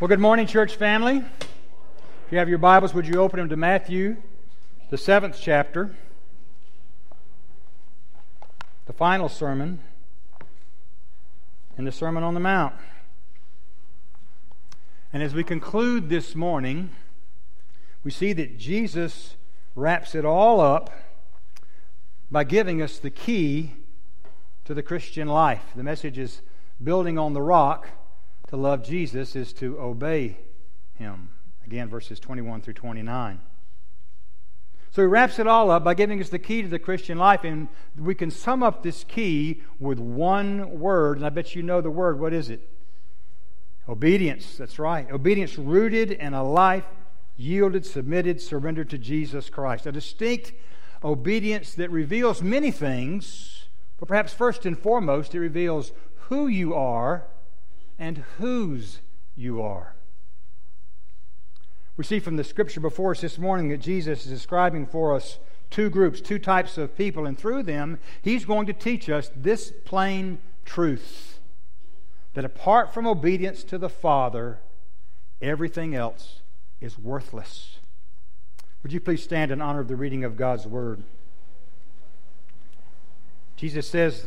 Well, good morning, church family. If you have your Bibles, would you open them to Matthew, the seventh chapter, the final sermon in the Sermon on the Mount. And as we conclude this morning, we see that Jesus wraps it all up by giving us the key to the Christian life. The message is building on the rock to love Jesus is to obey him. Again, verses 21 through 29. So he wraps it all up by giving us the key to the Christian life, and we can sum up this key with one word, and I bet you know the word. What is it? Obedience. That's right. Obedience rooted in a life yielded, submitted, surrendered to Jesus Christ. A distinct obedience that reveals many things, but perhaps first and foremost, it reveals who you are and whose you are. We see from the scripture before us this morning that Jesus is describing for us two groups, two types of people, and through them, he's going to teach us this plain truth that apart from obedience to the Father, everything else is worthless. Would you please stand in honor of the reading of God's Word? Jesus says,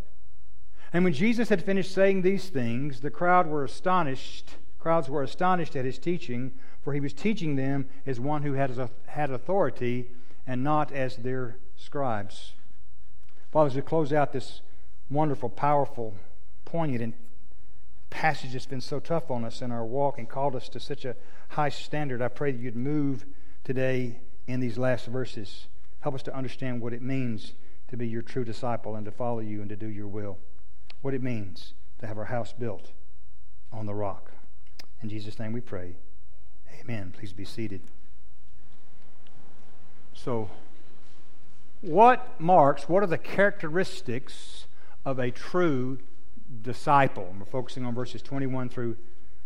And when Jesus had finished saying these things, the crowd were astonished. Crowds were astonished at his teaching, for he was teaching them as one who had, had authority and not as their scribes. Father, as we close out this wonderful, powerful, poignant passage that's been so tough on us in our walk and called us to such a high standard, I pray that you'd move today in these last verses. Help us to understand what it means to be your true disciple and to follow you and to do your will what it means to have our house built on the rock. In Jesus' name we pray. Amen. Please be seated. So, what marks, what are the characteristics of a true disciple? And we're focusing on verses 21 through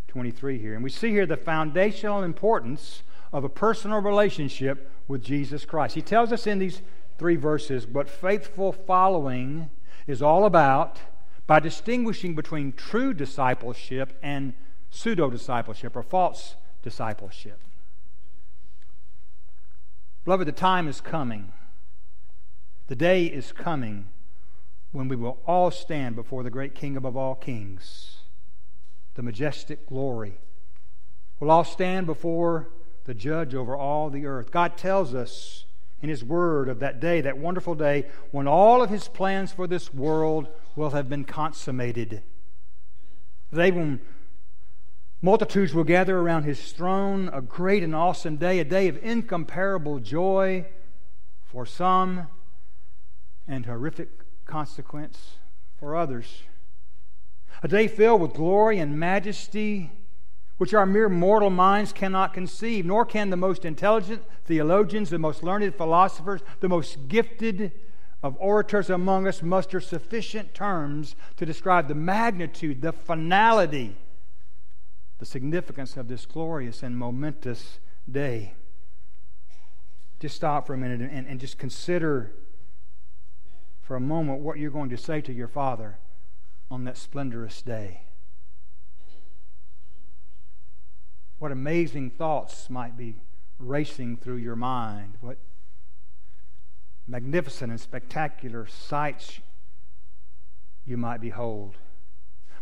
23 here. And we see here the foundational importance of a personal relationship with Jesus Christ. He tells us in these three verses what faithful following is all about by distinguishing between true discipleship and pseudo discipleship or false discipleship. Beloved, the time is coming. The day is coming when we will all stand before the great King above all kings, the majestic glory. We'll all stand before the judge over all the earth. God tells us in His Word of that day, that wonderful day, when all of His plans for this world will have been consummated. They will, multitudes will gather around his throne, a great and awesome day, a day of incomparable joy for some and horrific consequence for others. A day filled with glory and majesty, which our mere mortal minds cannot conceive, nor can the most intelligent theologians, the most learned philosophers, the most gifted of orators among us muster sufficient terms to describe the magnitude, the finality, the significance of this glorious and momentous day. Just stop for a minute and, and just consider for a moment what you're going to say to your Father on that splendorous day. What amazing thoughts might be racing through your mind. What magnificent and spectacular sights you might behold.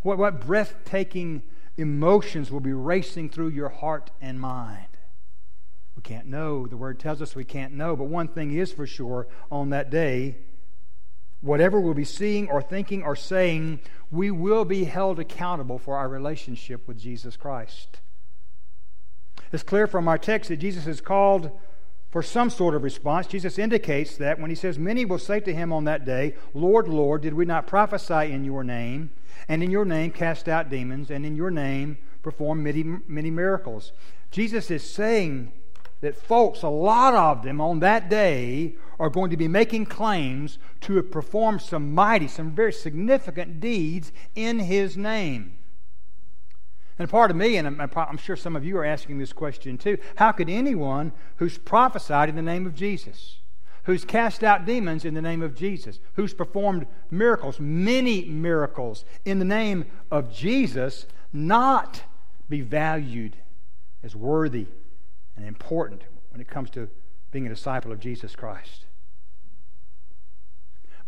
What, what breathtaking emotions will be racing through your heart and mind We can't know. The Word tells us we can't know. But one thing is for sure on that day whatever we'll be seeing or thinking or saying, we will be held accountable for our relationship with Jesus Christ. It's clear from our text that Jesus is called for some sort of response. Jesus indicates that when he says, Many will say to him on that day, Lord, Lord, did we not prophesy in your name, and in your name cast out demons, and in your name perform many, many miracles? Jesus is saying that folks, a lot of them on that day, are going to be making claims to have performed some mighty, some very significant deeds in His name. And part of me, and I'm, sure some of you are asking this question too how could anyone who's prophesied in the name of Jesus, who's cast out demons in the name of Jesus, who's performed miracles, many miracles in the name of Jesus, not be valued as worthy and important when it comes to being a disciple of Jesus Christ.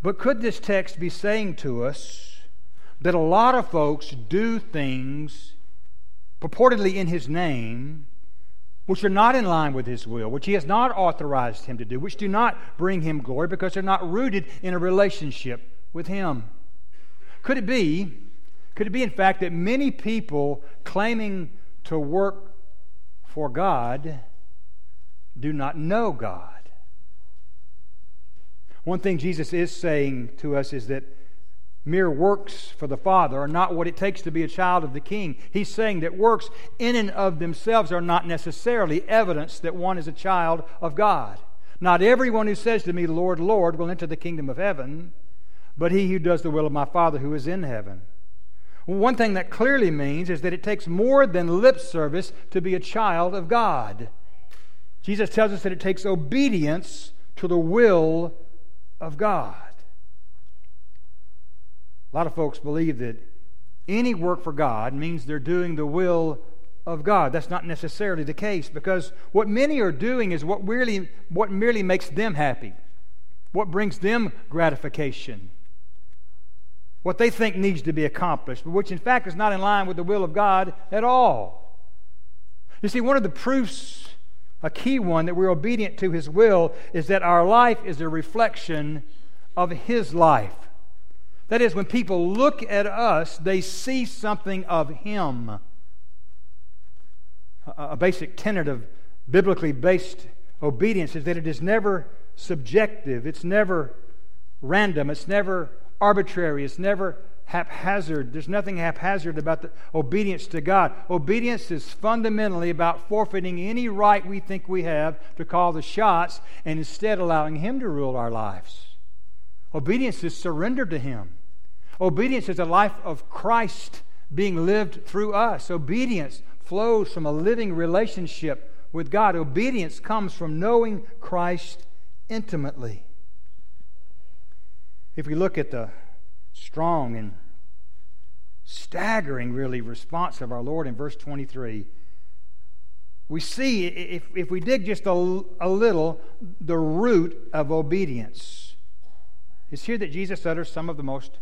But could this text be saying to us that a lot of folks do things purportedly in His name which are not in line with His will, which He has not authorized Him to do, which do not bring Him glory because they're not rooted in a relationship with Him? Could it be, could it be in fact that many people claiming to work for God do not know God. One thing Jesus is saying to us is that mere works for the Father are not what it takes to be a child of the King. He's saying that works in and of themselves are not necessarily evidence that one is a child of God. Not everyone who says to me, Lord, Lord, will enter the kingdom of heaven, but he who does the will of my Father who is in heaven. One thing that clearly means is that it takes more than lip service to be a child of God. Jesus tells us that it takes obedience to the will of God. A lot of folks believe that any work for God means they're doing the will of God. That's not necessarily the case because what many are doing is what really what merely makes them happy. What brings them gratification. What they think needs to be accomplished, but which in fact is not in line with the will of God at all. You see, one of the proofs a key one that we're obedient to His will is that our life is a reflection of His life. That is, when people look at us, they see something of Him. A basic tenet of biblically based obedience is that it is never subjective, it's never random, it's never arbitrary, it's never haphazard. There's nothing haphazard about the obedience to God. Obedience is fundamentally about forfeiting any right we think we have to call the shots and instead allowing Him to rule our lives. Obedience is surrender to Him. Obedience is a life of Christ being lived through us. Obedience flows from a living relationship with God. Obedience comes from knowing Christ intimately. If we look at the strong and staggering, really, response of our Lord in verse 23. We see, if, if we dig just a, a little, the root of obedience. It's here that Jesus utters some of the most,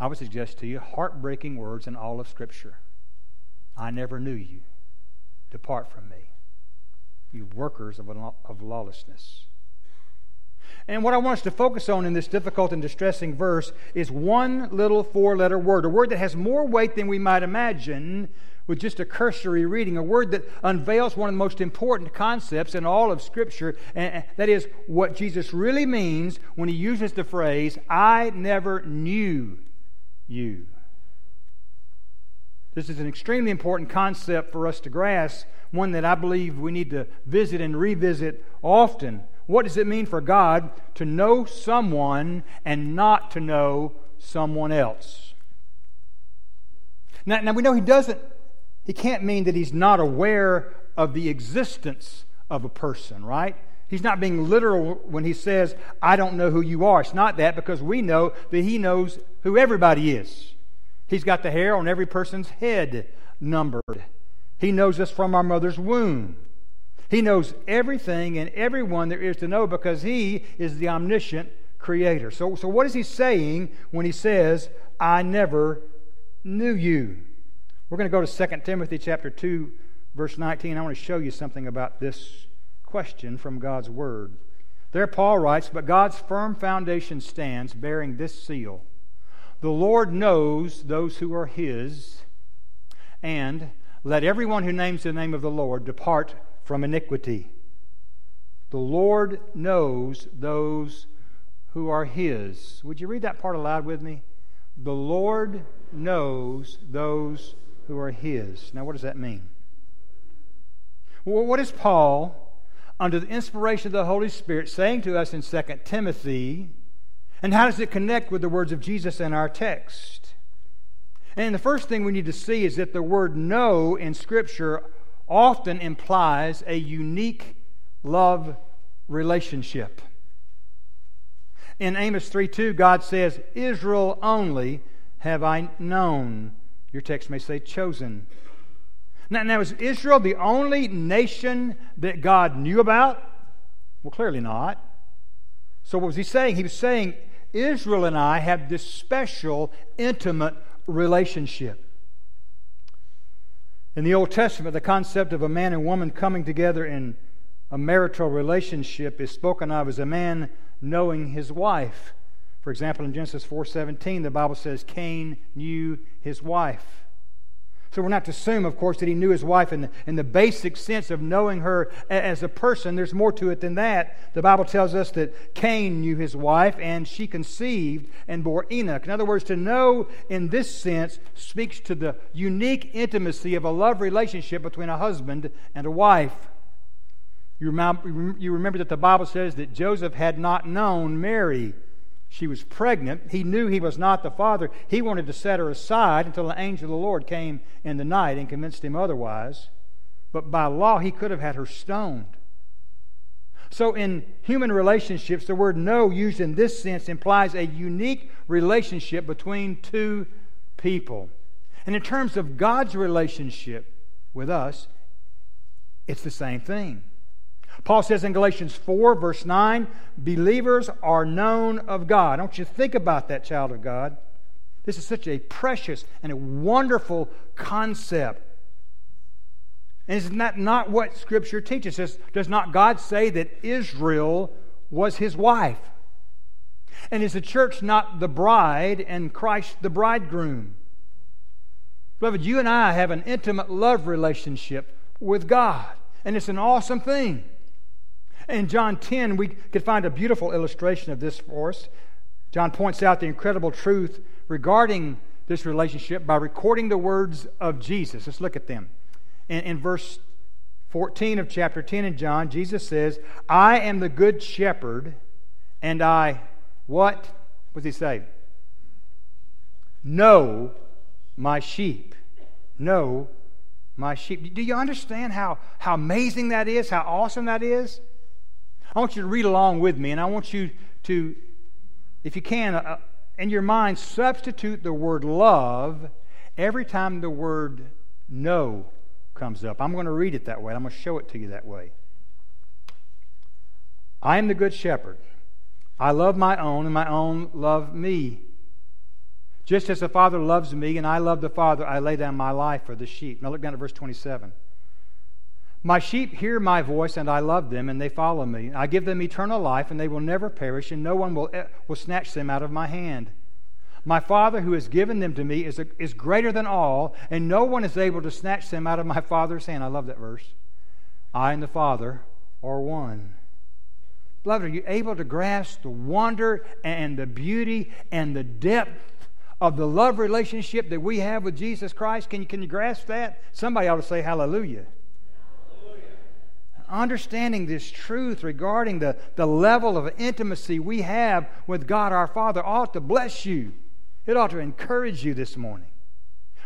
I would suggest to you, heartbreaking words in all of Scripture. I never knew you. Depart from me, you workers of, of lawlessness. And what I want us to focus on in this difficult and distressing verse is one little four letter word, a word that has more weight than we might imagine with just a cursory reading, a word that unveils one of the most important concepts in all of Scripture, and that is what Jesus really means when he uses the phrase, I never knew you. This is an extremely important concept for us to grasp, one that I believe we need to visit and revisit often what does it mean for God to know someone and not to know someone else? Now, now we know he doesn't, he can't mean that he's not aware of the existence of a person, right? He's not being literal when he says, I don't know who you are. It's not that because we know that he knows who everybody is. He's got the hair on every person's head numbered. He knows us from our mother's womb. He knows everything and everyone there is to know because He is the omniscient creator. So, so what is He saying when He says, I never knew you? We're going to go to 2 Timothy chapter 2, verse 19. I want to show you something about this question from God's Word. There, Paul writes, But God's firm foundation stands, bearing this seal The Lord knows those who are His, and let everyone who names the name of the Lord depart from iniquity. The Lord knows those who are His. Would you read that part aloud with me? The Lord knows those who are His. Now, what does that mean? Well, what is Paul, under the inspiration of the Holy Spirit, saying to us in 2 Timothy? And how does it connect with the words of Jesus in our text? And the first thing we need to see is that the word know in Scripture often implies a unique love relationship. In Amos 3 2, God says, Israel only have I known. Your text may say chosen. Now, now, is Israel the only nation that God knew about? Well, clearly not. So, what was he saying? He was saying, Israel and I have this special, intimate relationship. In the Old Testament, the concept of a man and woman coming together in a marital relationship is spoken of as a man knowing his wife. For example, in Genesis 4:17, the Bible says Cain knew his wife. So we're not to assume, of course, that he knew his wife in the, in the basic sense of knowing her as a person. There's more to it than that. The Bible tells us that Cain knew his wife and she conceived and bore Enoch. In other words, to know in this sense speaks to the unique intimacy of a love relationship between a husband and a wife. You remember, you remember that the Bible says that Joseph had not known Mary she was pregnant. He knew he was not the father. He wanted to set her aside until the angel of the Lord came in the night and convinced him otherwise. But by law, he could have had her stoned. So, in human relationships, the word know, used in this sense, implies a unique relationship between two people. And in terms of God's relationship with us, it's the same thing. Paul says in Galatians 4, verse 9, believers are known of God. Want you think about that, child of God. This is such a precious and a wonderful concept. And isn't that not what Scripture teaches us? Does not God say that Israel was his wife? And is the church not the bride and Christ the bridegroom? Beloved, you and I have an intimate love relationship with God, and it's an awesome thing. In John 10, we could find a beautiful illustration of this for us. John points out the incredible truth regarding this relationship by recording the words of Jesus. Let's look at them. In, in verse 14 of chapter 10 in John, Jesus says, I am the good shepherd, and I, what? What does he say? Know my sheep. Know my sheep. Do you understand how, how amazing that is? How awesome that is? I want you to read along with me, and I want you to, if you can, uh, in your mind, substitute the word love every time the word know comes up. I'm going to read it that way. I'm going to show it to you that way. I am the good shepherd. I love my own, and my own love me. Just as the Father loves me, and I love the Father, I lay down my life for the sheep. Now look down at verse 27. My sheep hear my voice, and I love them, and they follow me. I give them eternal life, and they will never perish, and no one will, eh, will snatch them out of my hand. My Father, who has given them to me, is, a, is greater than all, and no one is able to snatch them out of my Father's hand. I love that verse. I and the Father are one. Beloved, are you able to grasp the wonder and the beauty and the depth of the love relationship that we have with Jesus Christ? Can you, can you grasp that? Somebody ought to say hallelujah understanding this truth regarding the, the level of intimacy we have with God our Father ought to bless you. It ought to encourage you this morning.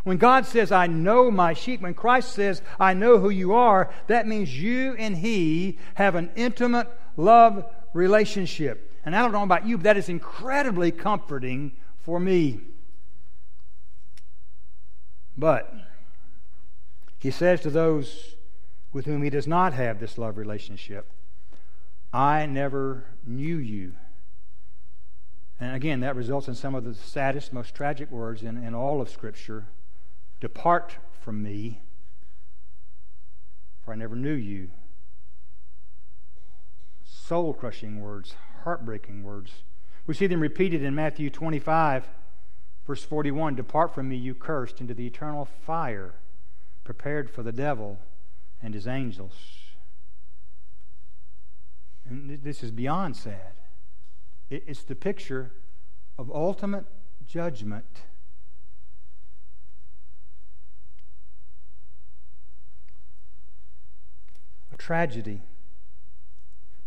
When God says, I know my sheep, when Christ says, I know who you are, that means you and He have an intimate love relationship. And I don't know about you, but that is incredibly comforting for me. But He says to those with whom he does not have this love relationship. I never knew you. And again, that results in some of the saddest, most tragic words in, in all of Scripture Depart from me, for I never knew you. soul crushing words, heartbreaking words. We see them repeated in Matthew 25, verse 41 Depart from me, you cursed, into the eternal fire prepared for the devil and his angels. And this is beyond sad. It's the picture of ultimate judgment. A tragedy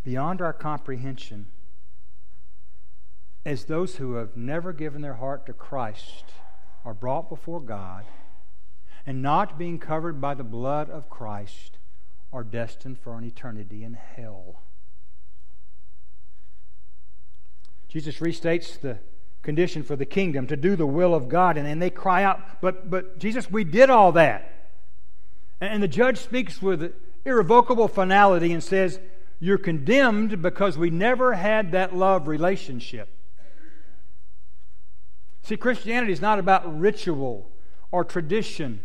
beyond our comprehension as those who have never given their heart to Christ are brought before God and not being covered by the blood of Christ are destined for an eternity in hell. Jesus restates the condition for the kingdom to do the will of God, and, and they cry out, But, but Jesus, we did all that. And the judge speaks with irrevocable finality and says, You're condemned because we never had that love relationship. See, Christianity is not about ritual or tradition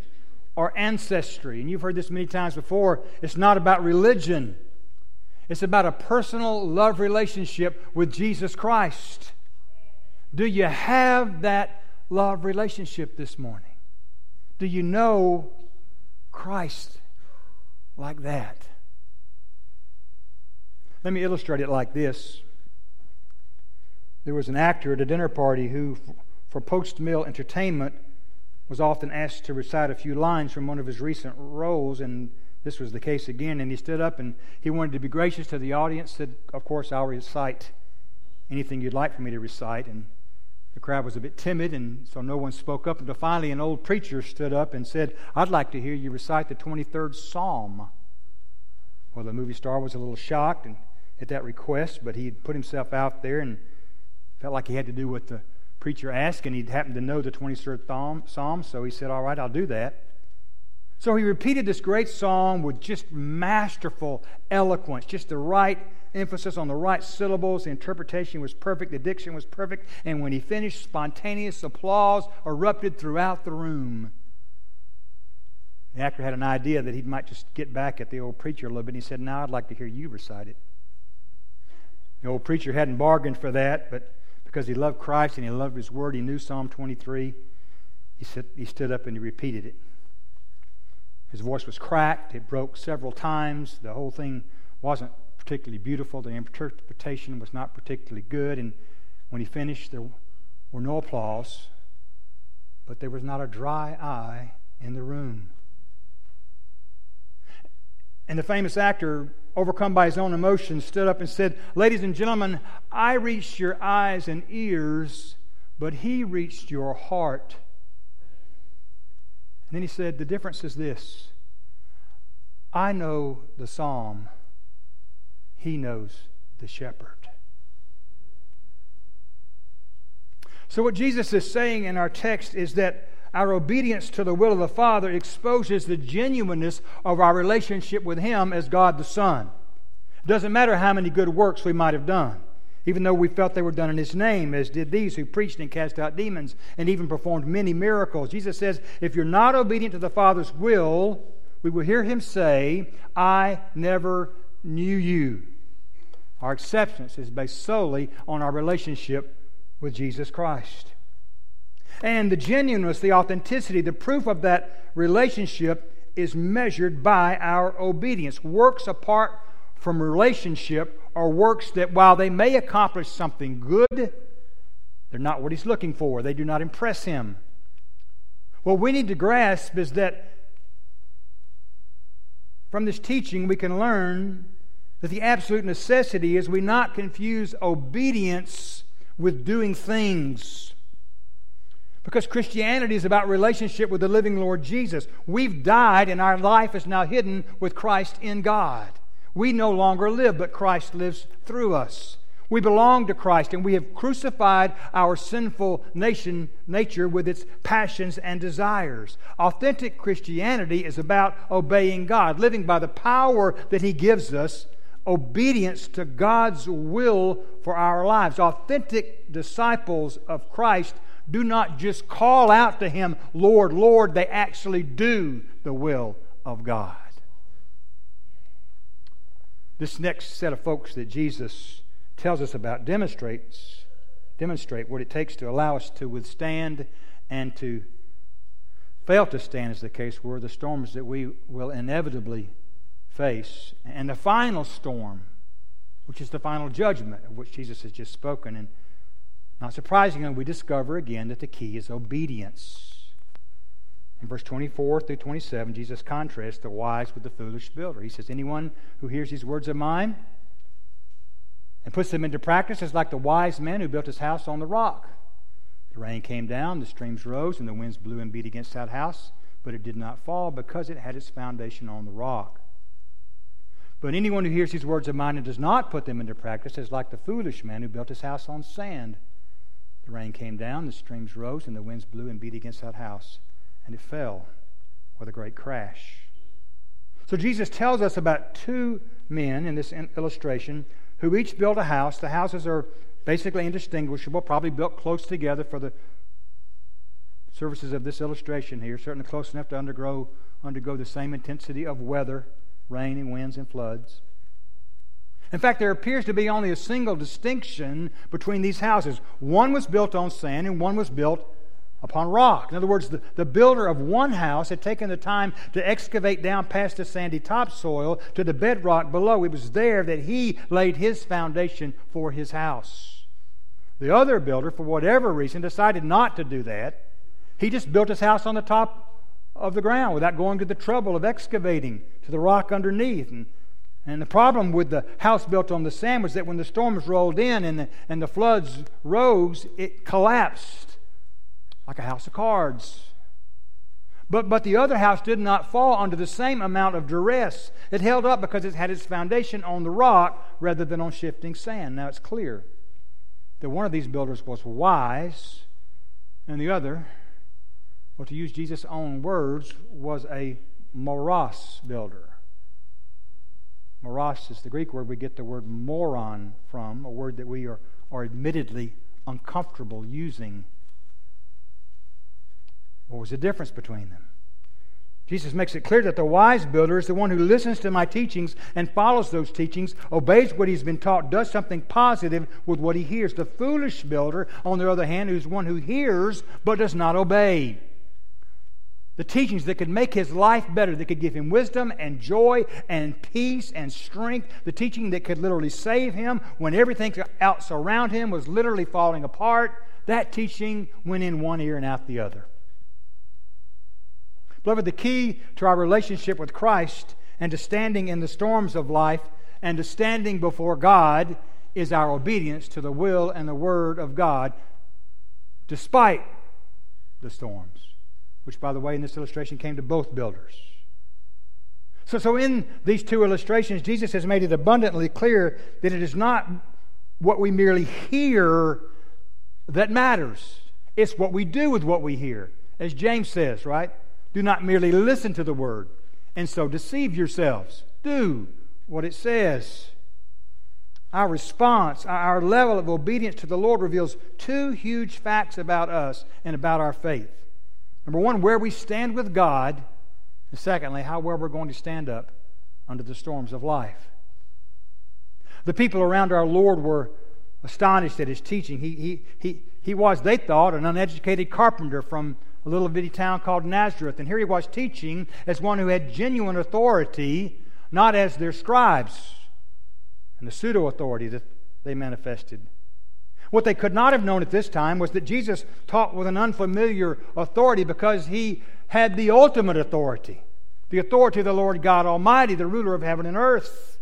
or ancestry. And you've heard this many times before. It's not about religion, it's about a personal love relationship with Jesus Christ. Do you have that love relationship this morning? Do you know Christ like that? Let me illustrate it like this. There was an actor at a dinner party who, for post meal entertainment, was often asked to recite a few lines from one of his recent roles, and this was the case again. And he stood up and he wanted to be gracious to the audience, said, Of course, I'll recite anything you'd like for me to recite. And the crowd was a bit timid, and so no one spoke up until finally an old preacher stood up and said, I'd like to hear you recite the 23rd Psalm. Well, the movie star was a little shocked and at that request, but he put himself out there and felt like he had to do what the preacher asked, and he happened to know the 23rd Psalm, so he said, All right, I'll do that. So he repeated this great song with just masterful eloquence, just the right emphasis on the right syllables. The interpretation was perfect, the diction was perfect, and when he finished, spontaneous applause erupted throughout the room. The actor had an idea that he might just get back at the old preacher a little bit, and he said, Now I'd like to hear you recite it. The old preacher hadn't bargained for that, but because he loved Christ and he loved his word, he knew Psalm 23. He, said, he stood up and he repeated it. His voice was cracked, it broke several times. The whole thing wasn't particularly beautiful. The interpretation was not particularly good. And when he finished, there were no applause, but there was not a dry eye in the room. And the famous actor overcome by his own emotions, stood up and said, Ladies and gentlemen, I reached your eyes and ears, but he reached your heart. And then he said, The difference is this I know the psalm, he knows the shepherd. So, what Jesus is saying in our text is that our obedience to the will of the Father exposes the genuineness of our relationship with Him as God the Son. It doesn't matter how many good works we might have done, even though we felt they were done in His name, as did these who preached and cast out demons and even performed many miracles. Jesus says, if you're not obedient to the Father's will, we will hear Him say, I never knew you. Our acceptance is based solely on our relationship with Jesus Christ. And the genuineness, the authenticity, the proof of that relationship is measured by our obedience. Works apart from relationship are works that, while they may accomplish something good, they're not what he's looking for. They do not impress him. What we need to grasp is that from this teaching we can learn that the absolute necessity is we not confuse obedience with doing things. Because Christianity is about relationship with the living Lord Jesus. We've died and our life is now hidden with Christ in God. We no longer live, but Christ lives through us. We belong to Christ and we have crucified our sinful nation, nature with its passions and desires. Authentic Christianity is about obeying God, living by the power that He gives us, obedience to God's will for our lives. Authentic disciples of Christ do not just call out to him, Lord, Lord, they actually do the will of God. This next set of folks that Jesus tells us about demonstrates demonstrate what it takes to allow us to withstand and to fail to stand, as the case were, the storms that we will inevitably face. And the final storm, which is the final judgment of which Jesus has just spoken. And not surprisingly, we discover again that the key is obedience. In verse 24 through 27, Jesus contrasts the wise with the foolish builder. He says, Anyone who hears these words of mine and puts them into practice is like the wise man who built his house on the rock. The rain came down, the streams rose, and the winds blew and beat against that house, but it did not fall because it had its foundation on the rock. But anyone who hears these words of mine and does not put them into practice is like the foolish man who built his house on sand. The rain came down, the streams rose, and the winds blew and beat against that house, and it fell with a great crash. So Jesus tells us about two men in this illustration who each built a house. The houses are basically indistinguishable, probably built close together for the services of this illustration here, certainly close enough to undergo, undergo the same intensity of weather, rain and winds and floods. In fact, there appears to be only a single distinction between these houses. One was built on sand and one was built upon rock. In other words, the, the builder of one house had taken the time to excavate down past the sandy topsoil to the bedrock below. It was there that he laid his foundation for his house. The other builder, for whatever reason, decided not to do that. He just built his house on the top of the ground without going to the trouble of excavating to the rock underneath. And, and the problem with the house built on the sand was that when the storms rolled in and the, and the floods rose, it collapsed like a house of cards. But, but the other house did not fall under the same amount of duress. It held up because it had its foundation on the rock rather than on shifting sand. Now it's clear that one of these builders was wise, and the other, well, to use Jesus' own words, was a moros builder. Moros is the Greek word we get the word moron from, a word that we are, are admittedly uncomfortable using. What was the difference between them? Jesus makes it clear that the wise builder is the one who listens to my teachings and follows those teachings, obeys what he's been taught, does something positive with what he hears. The foolish builder, on the other hand, is one who hears but does not obey. The teachings that could make his life better, that could give him wisdom and joy and peace and strength, the teaching that could literally save him when everything else around him was literally falling apart, that teaching went in one ear and out the other. Beloved, the key to our relationship with Christ and to standing in the storms of life and to standing before God is our obedience to the will and the word of God despite the storms, which, by the way, in this illustration came to both builders. So, so in these two illustrations, Jesus has made it abundantly clear that it is not what we merely hear that matters. It's what we do with what we hear. As James says, right? Do not merely listen to the word and so deceive yourselves. Do what it says. Our response, our level of obedience to the Lord reveals two huge facts about us and about our faith. Number one, where we stand with God, and secondly, how well we're going to stand up under the storms of life. The people around our Lord were astonished at his teaching. He, he, he, he was, they thought, an uneducated carpenter from a little bitty town called Nazareth. And here he was teaching as one who had genuine authority, not as their scribes and the pseudo authority that they manifested. What they could not have known at this time was that Jesus taught with an unfamiliar authority because he had the ultimate authority the authority of the Lord God Almighty, the ruler of heaven and earth.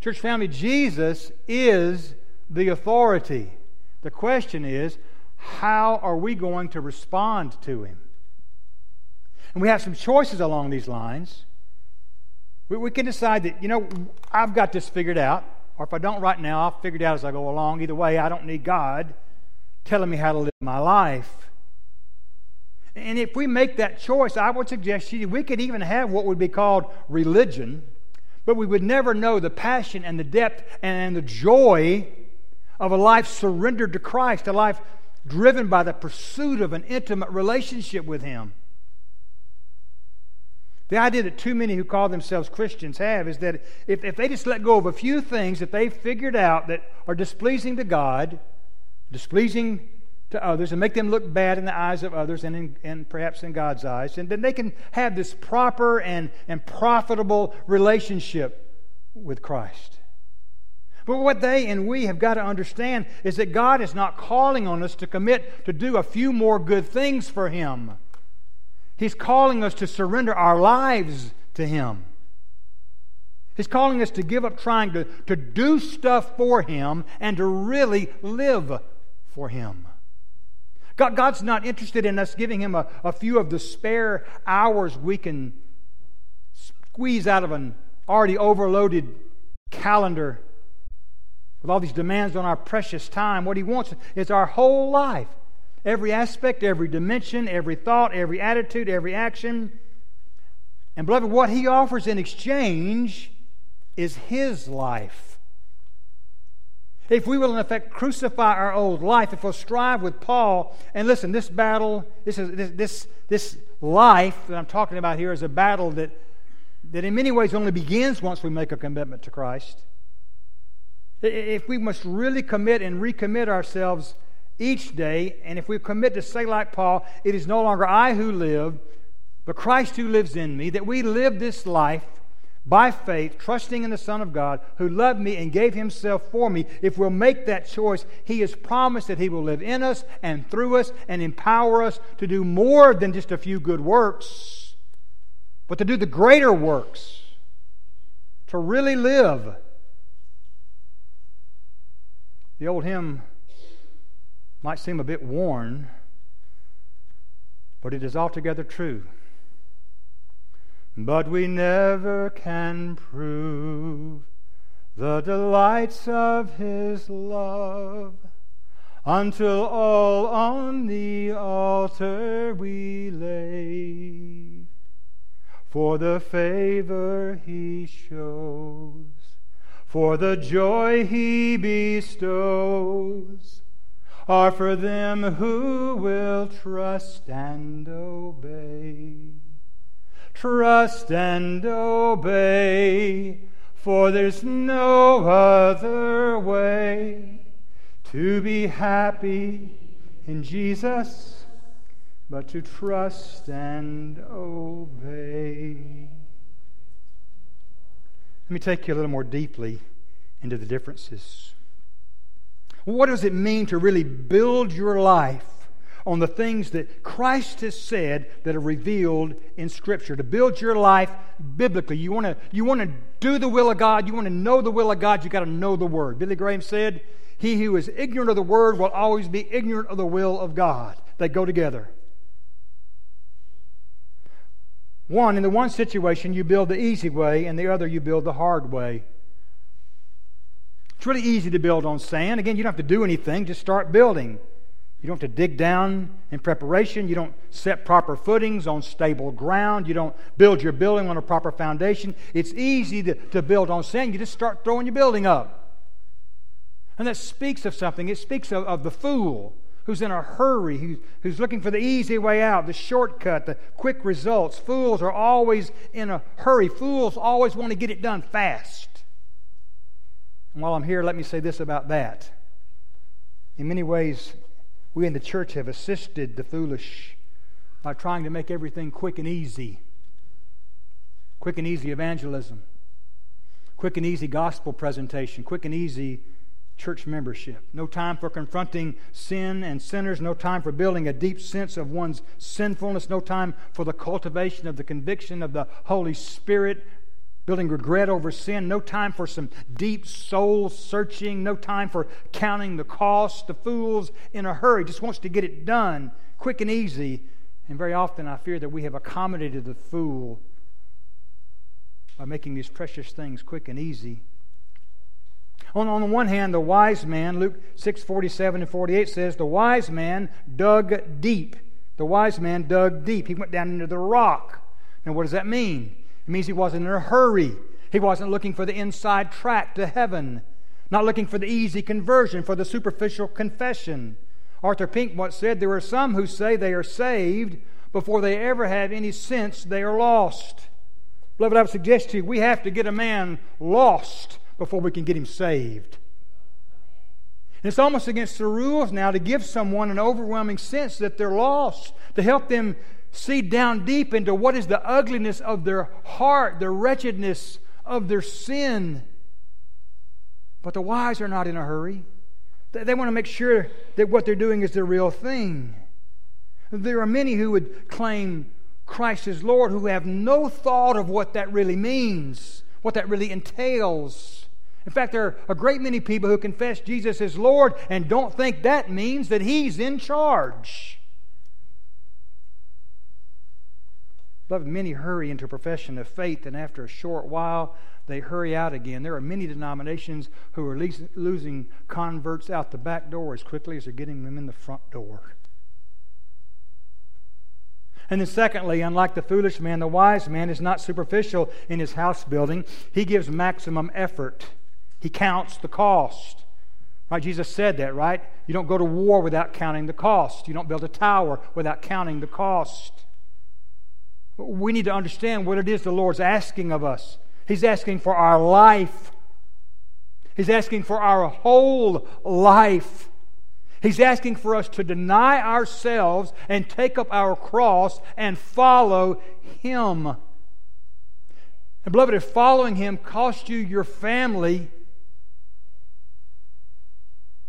Church family, Jesus is the authority. The question is, how are we going to respond to him? And we have some choices along these lines. We, we can decide that, you know, I've got this figured out, or if I don't right now, I'll figure it out as I go along. Either way, I don't need God telling me how to live my life. And if we make that choice, I would suggest you we could even have what would be called religion, but we would never know the passion and the depth and the joy of a life surrendered to Christ, a life driven by the pursuit of an intimate relationship with Him. The idea that too many who call themselves Christians have is that if, if they just let go of a few things that they've figured out that are displeasing to God, displeasing to others, and make them look bad in the eyes of others and, in, and perhaps in God's eyes, and then they can have this proper and, and profitable relationship with Christ. But what they and we have got to understand is that God is not calling on us to commit to do a few more good things for Him. He's calling us to surrender our lives to Him. He's calling us to give up trying to, to do stuff for Him and to really live for Him. God, God's not interested in us giving Him a, a few of the spare hours we can squeeze out of an already overloaded calendar with all these demands on our precious time. What He wants is our whole life. Every aspect, every dimension, every thought, every attitude, every action. And, beloved, what He offers in exchange is His life. If we will, in effect, crucify our old life, if we'll strive with Paul, and listen, this battle, this, is, this, this, this life that I'm talking about here is a battle that, that in many ways only begins once we make a commitment to Christ. If we must really commit and recommit ourselves each day, and if we commit to say, like Paul, it is no longer I who live, but Christ who lives in me, that we live this life by faith, trusting in the Son of God who loved me and gave himself for me, if we'll make that choice, he has promised that he will live in us and through us and empower us to do more than just a few good works, but to do the greater works, to really live. The old hymn might seem a bit worn, but it is altogether true. But we never can prove the delights of His love until all on the altar we lay. For the favor He shows, for the joy He bestows are for them who will trust and obey. Trust and obey, for there's no other way to be happy in Jesus but to trust and obey. Let me take you a little more deeply into the differences. What does it mean to really build your life on the things that Christ has said that are revealed in Scripture? To build your life biblically. You want to you want to do the will of God, you want to know the will of God, you got to know the Word. Billy Graham said, He who is ignorant of the Word will always be ignorant of the will of God. They go together. One, in the one situation, you build the easy way, and the other, you build the hard way. It's really easy to build on sand. Again, you don't have to do anything, just start building. You don't have to dig down in preparation. You don't set proper footings on stable ground. You don't build your building on a proper foundation. It's easy to, to build on sand. You just start throwing your building up. And that speaks of something. It speaks of, of the fool who's in a hurry, who's, who's looking for the easy way out, the shortcut, the quick results. Fools are always in a hurry. Fools always want to get it done fast. And while I'm here, let me say this about that. In many ways, we in the church have assisted the foolish by trying to make everything quick and easy. Quick and easy evangelism, quick and easy gospel presentation, quick and easy church membership. No time for confronting sin and sinners, no time for building a deep sense of one's sinfulness, no time for the cultivation of the conviction of the Holy Spirit building regret over sin, no time for some deep soul searching, no time for counting the cost. The fool's in a hurry, just wants to get it done quick and easy. And very often I fear that we have accommodated the fool by making these precious things quick and easy. On, on the one hand, the wise man, Luke 6 47 and 48 says, the wise man dug deep. The wise man dug deep. He went down into the rock. Now, what does that mean? It means he wasn't in a hurry. He wasn't looking for the inside track to heaven, not looking for the easy conversion, for the superficial confession. Arthur Pink once said there are some who say they are saved before they ever have any sense they are lost. Beloved, I would suggest to you we have to get a man lost before we can get him saved. It's almost against the rules now to give someone an overwhelming sense that they're lost, to help them see down deep into what is the ugliness of their heart, the wretchedness of their sin. But the wise are not in a hurry. They, want to make sure that what they're doing is the real thing. There are many who would claim Christ as Lord who have no thought of what that really means, what that really entails. In fact, there are a great many people who confess Jesus is Lord and don't think that means that He's in charge. Beloved, many hurry into a profession of faith, and after a short while, they hurry out again. There are many denominations who are losing converts out the back door as quickly as they're getting them in the front door. And then, secondly, unlike the foolish man, the wise man is not superficial in his house building. He gives maximum effort, he counts the cost. Right? Jesus said that, right? You don't go to war without counting the cost. You don't build a tower without counting the cost. We need to understand what it is the Lord's asking of us. He's asking for our life. He's asking for our whole life. He's asking for us to deny ourselves and take up our cross and follow Him. And, beloved, if following Him cost you your family,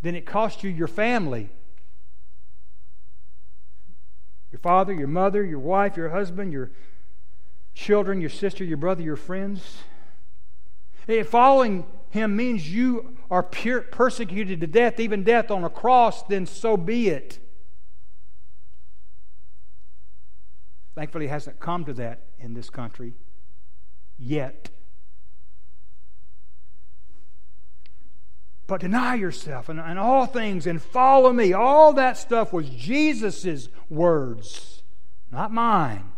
then it cost you your family. Your father, your mother, your wife, your husband, your children, your sister, your brother, your friends. If following him means you are persecuted to death, even death on a cross, then so be it. Thankfully, it hasn't come to that in this country yet. But deny yourself and, and all things and follow me. All that stuff was Jesus' words, not mine.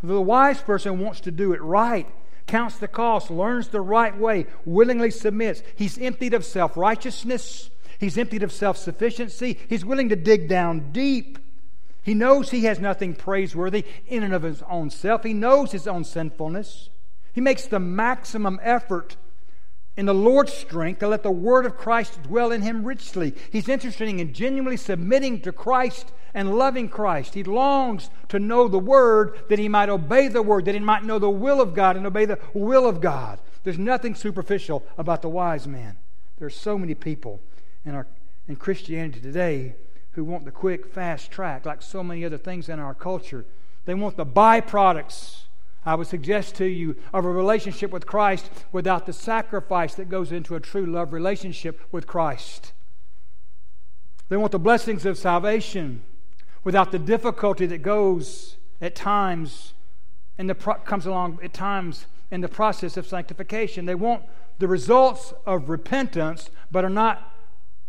The wise person wants to do it right counts the cost, learns the right way, willingly submits. He's emptied of self righteousness, he's emptied of self sufficiency, he's willing to dig down deep. He knows he has nothing praiseworthy in and of his own self, he knows his own sinfulness. He makes the maximum effort in the Lord's strength to let the word of Christ dwell in him richly. He's interested in genuinely submitting to Christ and loving Christ. He longs to know the word that he might obey the word, that he might know the will of God and obey the will of God. There's nothing superficial about the wise man. There are so many people in our in Christianity today who want the quick, fast track, like so many other things in our culture. They want the byproducts I would suggest to you of a relationship with Christ without the sacrifice that goes into a true love relationship with Christ. They want the blessings of salvation without the difficulty that goes at times and the pro- comes along at times in the process of sanctification. They want the results of repentance, but are not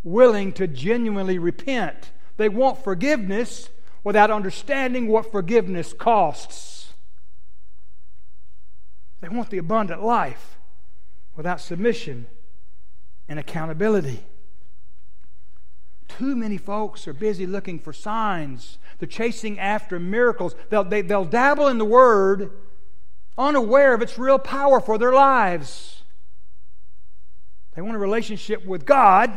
willing to genuinely repent. They want forgiveness without understanding what forgiveness costs. They want the abundant life without submission and accountability. Too many folks are busy looking for signs. They're chasing after miracles. They'll, they, they will dabble in the Word, unaware of its real power for their lives. They want a relationship with God,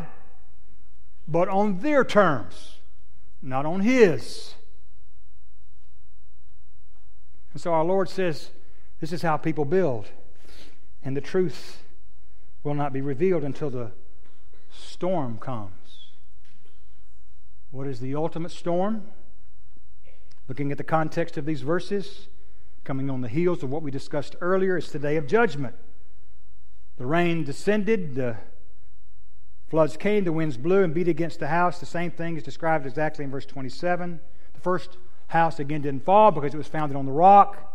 but on their terms, not on His. And so our Lord says, this is how people build. And the truth will not be revealed until the storm comes. What is the ultimate storm? Looking at the context of these verses, coming on the heels of what we discussed earlier, it's the day of judgment. The rain descended, the floods came, the winds blew and beat against the house. The same thing is described exactly in verse 27. The first house again didn't fall because it was founded on the rock.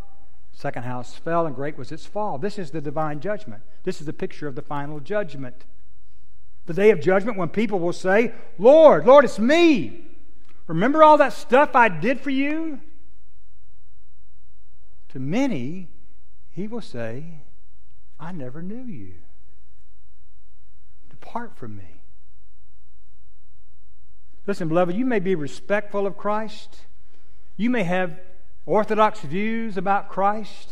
Second house fell, and great was its fall. This is the divine judgment. This is the picture of the final judgment. The day of judgment when people will say, Lord, Lord, it's me. Remember all that stuff I did for you? To many, he will say, I never knew you. Depart from me. Listen, beloved, you may be respectful of Christ. You may have orthodox views about Christ.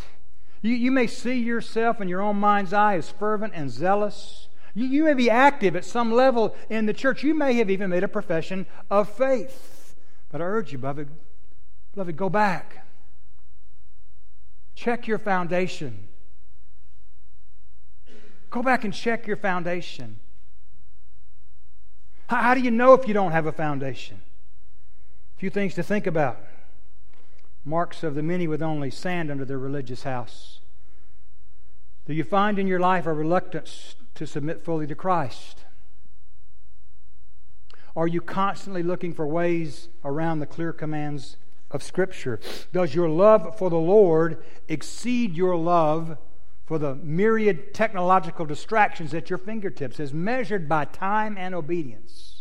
You, you may see yourself in your own mind's eye as fervent and zealous. You, you may be active at some level in the church. You may have even made a profession of faith. But I urge you, beloved, beloved go back. Check your foundation. Go back and check your foundation. How, how do you know if you don't have a foundation? A few things to think about marks of the many with only sand under their religious house. Do you find in your life a reluctance to submit fully to Christ? Are you constantly looking for ways around the clear commands of Scripture? Does your love for the Lord exceed your love for the myriad technological distractions at your fingertips as measured by time and obedience?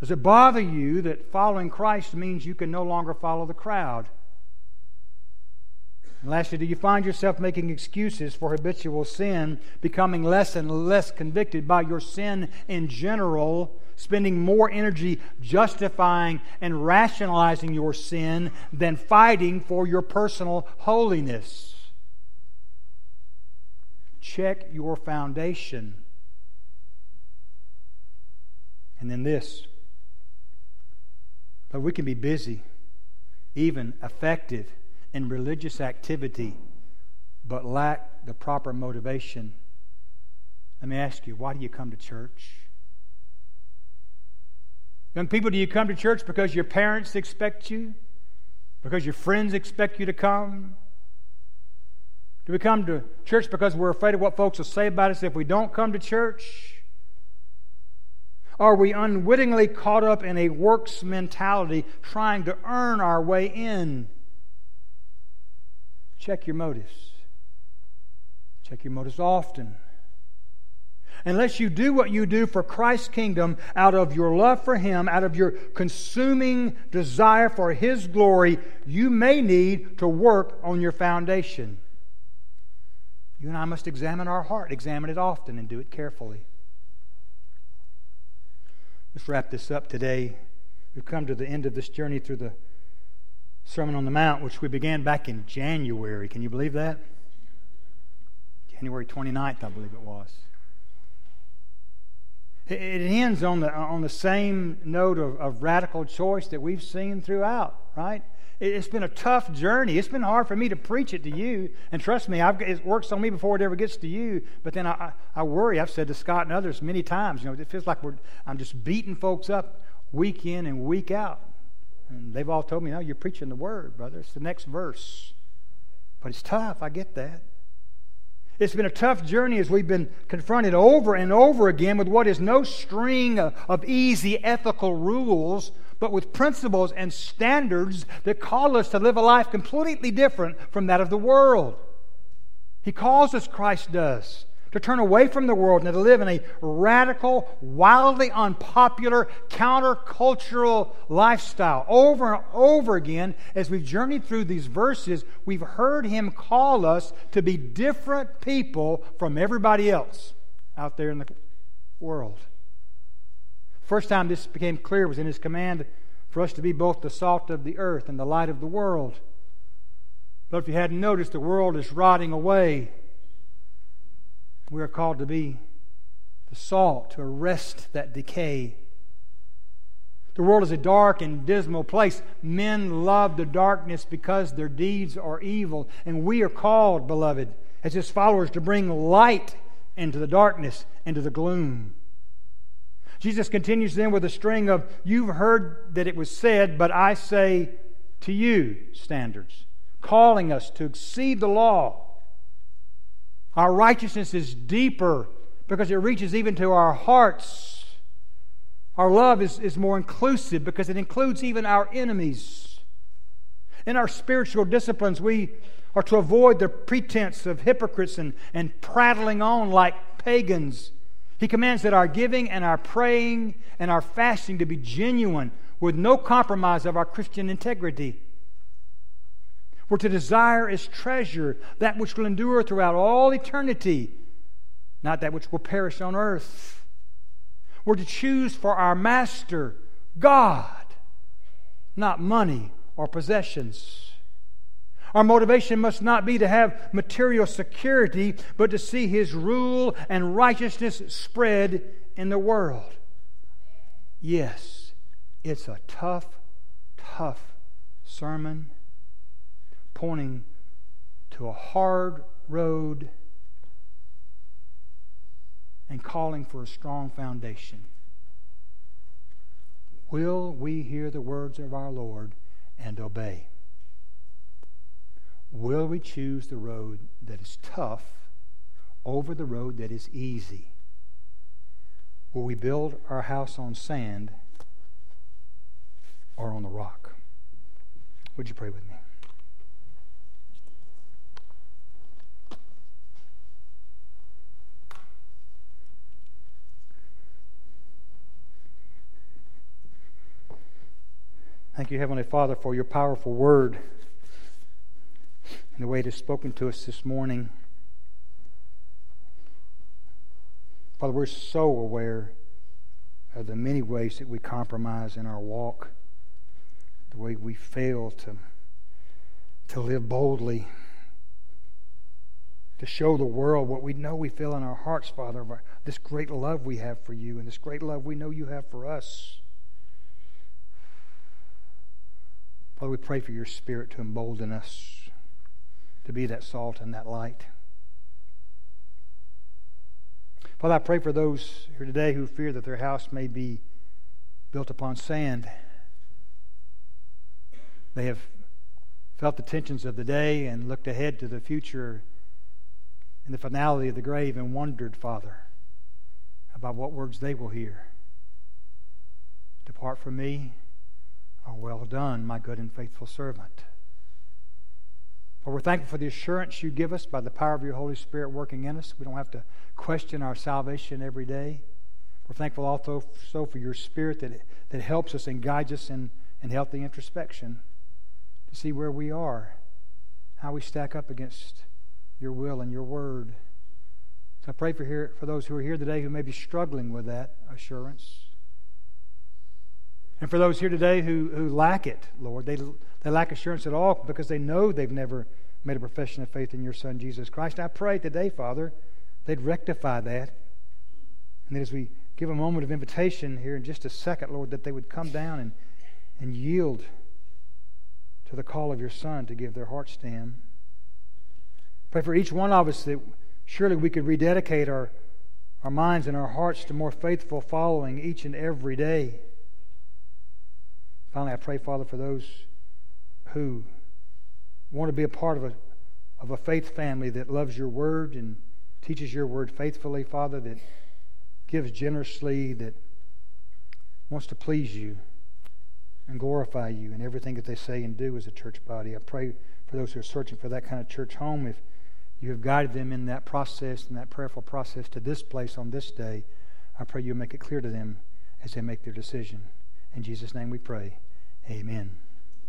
Does it bother you that following Christ means you can no longer follow the crowd? And lastly, do you find yourself making excuses for habitual sin, becoming less and less convicted by your sin in general, spending more energy justifying and rationalizing your sin than fighting for your personal holiness? Check your foundation. And then this but we can be busy, even effective in religious activity, but lack the proper motivation. Let me ask you, why do you come to church? Young people, do you come to church because your parents expect you? Because your friends expect you to come? Do we come to church because we're afraid of what folks will say about us if we don't come to church? Are we unwittingly caught up in a works mentality trying to earn our way in? Check your motives. Check your motives often. Unless you do what you do for Christ's kingdom out of your love for Him, out of your consuming desire for His glory, you may need to work on your foundation. You and I must examine our heart, examine it often, and do it carefully. Let's wrap this up today. We've come to the end of this journey through the Sermon on the Mount, which we began back in January. Can you believe that? January 29th, I believe it was. It ends on the, on the same note of, of radical choice that we've seen throughout, right? It's been a tough journey. It's been hard for me to preach it to you. And trust me, I've, it works on me before it ever gets to you. But then I, I worry. I've said to Scott and others many times, you know, it feels like we're, I'm just beating folks up week in and week out. And they've all told me, no, you're preaching the word, brother. It's the next verse. But it's tough. I get that. It's been a tough journey as we've been confronted over and over again with what is no string of easy ethical rules but with principles and standards that call us to live a life completely different from that of the world. He calls us, Christ does, to turn away from the world and to live in a radical, wildly unpopular, countercultural lifestyle. Over and over again, as we've journeyed through these verses, we've heard him call us to be different people from everybody else out there in the world. First time this became clear was in his command for us to be both the salt of the earth and the light of the world. But if you hadn't noticed, the world is rotting away. We are called to be the salt to arrest that decay. The world is a dark and dismal place. Men love the darkness because their deeds are evil. And we are called, beloved, as his followers, to bring light into the darkness, into the gloom. Jesus continues then with a string of, You've heard that it was said, but I say to you standards, calling us to exceed the law. Our righteousness is deeper because it reaches even to our hearts. Our love is, is more inclusive because it includes even our enemies. In our spiritual disciplines, we are to avoid the pretense of hypocrites and, and prattling on like pagans he commands that our giving and our praying and our fasting to be genuine with no compromise of our Christian integrity. We're to desire as treasure that which will endure throughout all eternity, not that which will perish on earth. We're to choose for our master God, not money or possessions. Our motivation must not be to have material security, but to see His rule and righteousness spread in the world. Yes, it's a tough, tough sermon pointing to a hard road and calling for a strong foundation. Will we hear the words of our Lord and obey? Will we choose the road that is tough over the road that is easy? Will we build our house on sand or on the rock? Would you pray with me? Thank you, Heavenly Father, for your powerful word and the way it has spoken to us this morning. Father, we're so aware of the many ways that we compromise in our walk, the way we fail to, to live boldly, to show the world what we know we feel in our hearts, Father, of our, this great love we have for you and this great love we know you have for us. Father, we pray for your Spirit to embolden us to be that salt and that light. Father, I pray for those here today who fear that their house may be built upon sand. They have felt the tensions of the day and looked ahead to the future in the finality of the grave and wondered, Father, about what words they will hear. Depart from me Oh, well done, my good and faithful servant. We're thankful for the assurance you give us by the power of your Holy Spirit working in us. We don't have to question our salvation every day. We're thankful also so for your Spirit that, that helps us and guides us in, in healthy introspection to see where we are, how we stack up against your will and your word. So I pray for, here, for those who are here today who may be struggling with that assurance. And for those here today who, who lack it, Lord, they, they lack assurance at all because they know they've never made a profession of faith in your Son, Jesus Christ. I pray today, Father, they'd rectify that. And that as we give a moment of invitation here in just a second, Lord, that they would come down and, and yield to the call of your Son to give their hearts to Him. Pray for each one of us that surely we could rededicate our, our minds and our hearts to more faithful following each and every day. Finally, I pray, Father, for those who want to be a part of a, of a faith family that loves your word and teaches your word faithfully, Father, that gives generously, that wants to please you and glorify you in everything that they say and do as a church body. I pray for those who are searching for that kind of church home. If you have guided them in that process and that prayerful process to this place on this day, I pray you'll make it clear to them as they make their decision. In Jesus' name we pray. Amen.